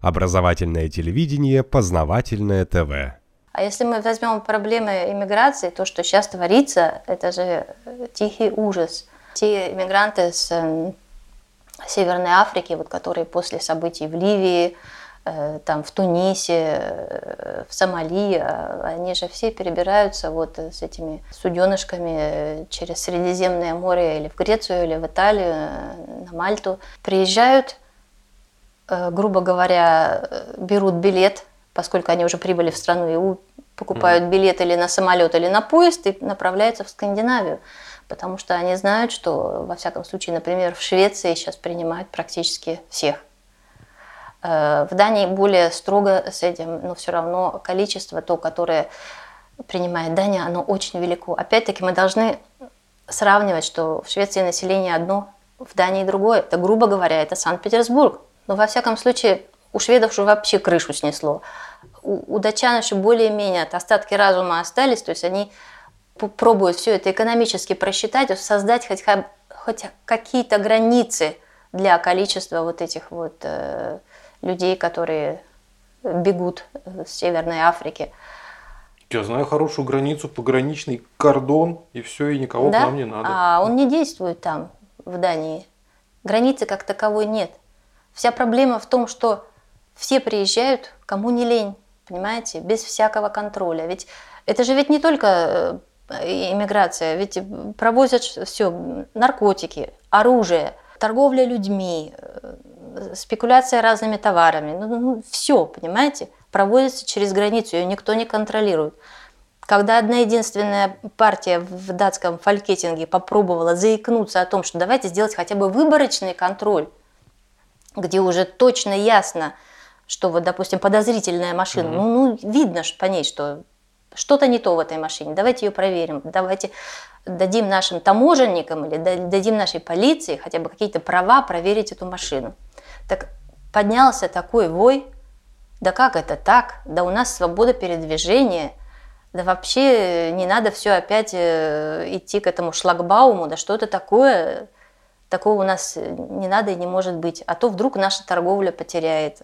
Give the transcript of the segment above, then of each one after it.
Образовательное телевидение, познавательное ТВ. А если мы возьмем проблемы иммиграции, то, что сейчас творится, это же тихий ужас. Те иммигранты с эм, Северной Африки, вот, которые после событий в Ливии, э, там, в Тунисе, э, в Сомали, э, они же все перебираются вот с этими суденышками через Средиземное море или в Грецию, или в Италию, на Мальту. Приезжают, грубо говоря, берут билет, поскольку они уже прибыли в страну ЕУ, покупают билет или на самолет, или на поезд и направляются в Скандинавию потому что они знают, что, во всяком случае, например, в Швеции сейчас принимают практически всех. Э, в Дании более строго с этим, но все равно количество, то, которое принимает Дания, оно очень велико. Опять-таки мы должны сравнивать, что в Швеции население одно, в Дании другое. Это, грубо говоря, это Санкт-Петербург. Но во всяком случае, у шведов уже вообще крышу снесло. У, у датчан еще более-менее остатки разума остались, то есть они пробуют все это экономически просчитать, создать хоть, хоть какие-то границы для количества вот этих вот э, людей, которые бегут с Северной Африки. Я знаю хорошую границу, пограничный кордон, и все, и никого да? к нам не надо. А он не действует там, в Дании. Границы как таковой нет. Вся проблема в том, что все приезжают, кому не лень, понимаете, без всякого контроля. Ведь это же ведь не только э, иммиграция, ведь провозят все, наркотики, оружие, торговля людьми, э, спекуляция разными товарами, ну, ну, все, понимаете, проводится через границу, ее никто не контролирует. Когда одна единственная партия в датском фалькетинге попробовала заикнуться о том, что давайте сделать хотя бы выборочный контроль, где уже точно ясно, что вот, допустим, подозрительная машина, mm-hmm. ну, ну, видно по ней, что что-то не то в этой машине, давайте ее проверим, давайте дадим нашим таможенникам или дадим нашей полиции хотя бы какие-то права проверить эту машину. Так поднялся такой вой, да как это так, да у нас свобода передвижения, да вообще не надо все опять э, идти к этому шлагбауму, да что это такое, такого у нас не надо и не может быть, а то вдруг наша торговля потеряет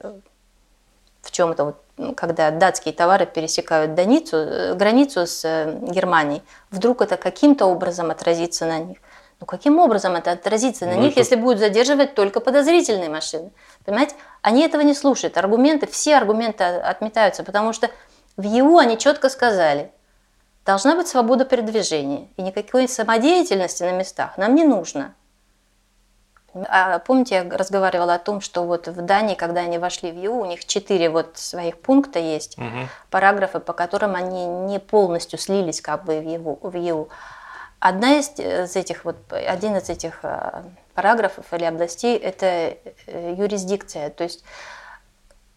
в чем-то, вот, когда датские товары пересекают границу, э, границу с э, Германией, вдруг это каким-то образом отразится на них. Ну каким образом это отразится на ну, них, это... если будут задерживать только подозрительные машины? Понимаете? Они этого не слушают. Аргументы, все аргументы отметаются, потому что в ЕУ они четко сказали, должна быть свобода передвижения, и никакой самодеятельности на местах нам не нужно. А помните, я разговаривала о том, что вот в Дании, когда они вошли в ЕУ, у них четыре вот своих пункта есть, угу. параграфы, по которым они не полностью слились как бы в ЕУ. В ЕУ. Одна из э, этих вот, один из этих э, параграфов или областей – это э, юрисдикция, то есть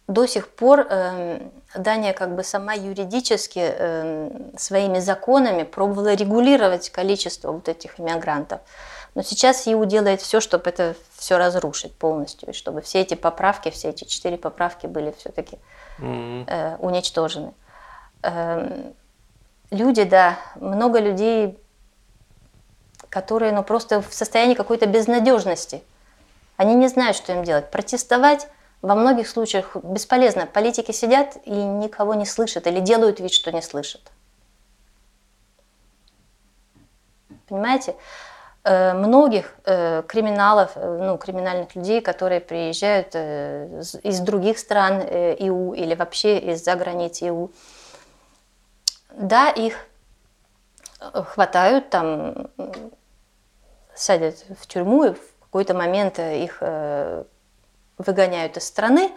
до сих пор э, Дания как бы сама юридически э, своими законами пробовала регулировать количество вот этих иммигрантов. Но сейчас ЕУ делает все, чтобы это все разрушить полностью, и чтобы все эти поправки, все эти четыре поправки были все-таки mm-hmm. э, уничтожены. Э, люди, да, много людей, которые ну, просто в состоянии какой-то безнадежности. Они не знают, что им делать. Протестовать во многих случаях бесполезно. Политики сидят и никого не слышат или делают вид, что не слышат. Понимаете? Э, многих э, криминалов, э, ну, криминальных людей, которые приезжают из других стран ИУ или вообще из-за границ ИУ. Да, их хватают, там, садят в тюрьму, и в какой-то момент их выгоняют из страны,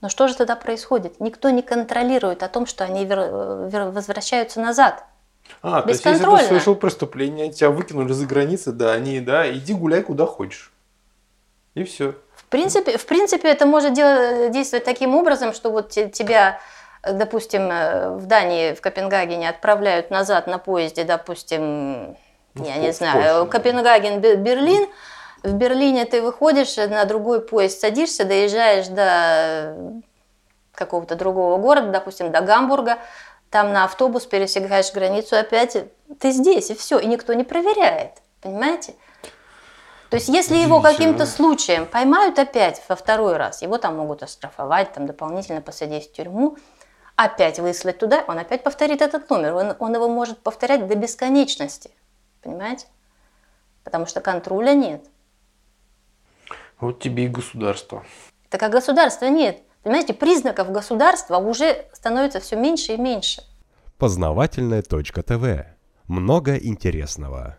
но что же тогда происходит? Никто не контролирует о том, что они возвращаются назад – а, то есть если ты совершил преступление, тебя выкинули за границы, да, они, да, иди гуляй куда хочешь. И все. В принципе, в принципе это может делать, действовать таким образом, что вот тебя, допустим, в Дании, в Копенгагене отправляют назад на поезде, допустим, ну, я не знаю, Копенгаген, Берлин. В Берлине ты выходишь на другой поезд, садишься, доезжаешь до какого-то другого города, допустим, до Гамбурга, там на автобус пересекаешь границу, опять ты здесь, и все, и никто не проверяет, понимаете? То есть, если его каким-то случаем поймают опять во второй раз, его там могут оштрафовать, там дополнительно посадить в тюрьму, опять выслать туда, он опять повторит этот номер. Он, он его может повторять до бесконечности. Понимаете? Потому что контроля нет. Вот тебе и государство. Так а государства нет. Понимаете, признаков государства уже становится все меньше и меньше. Познавательная точка ТВ. Много интересного.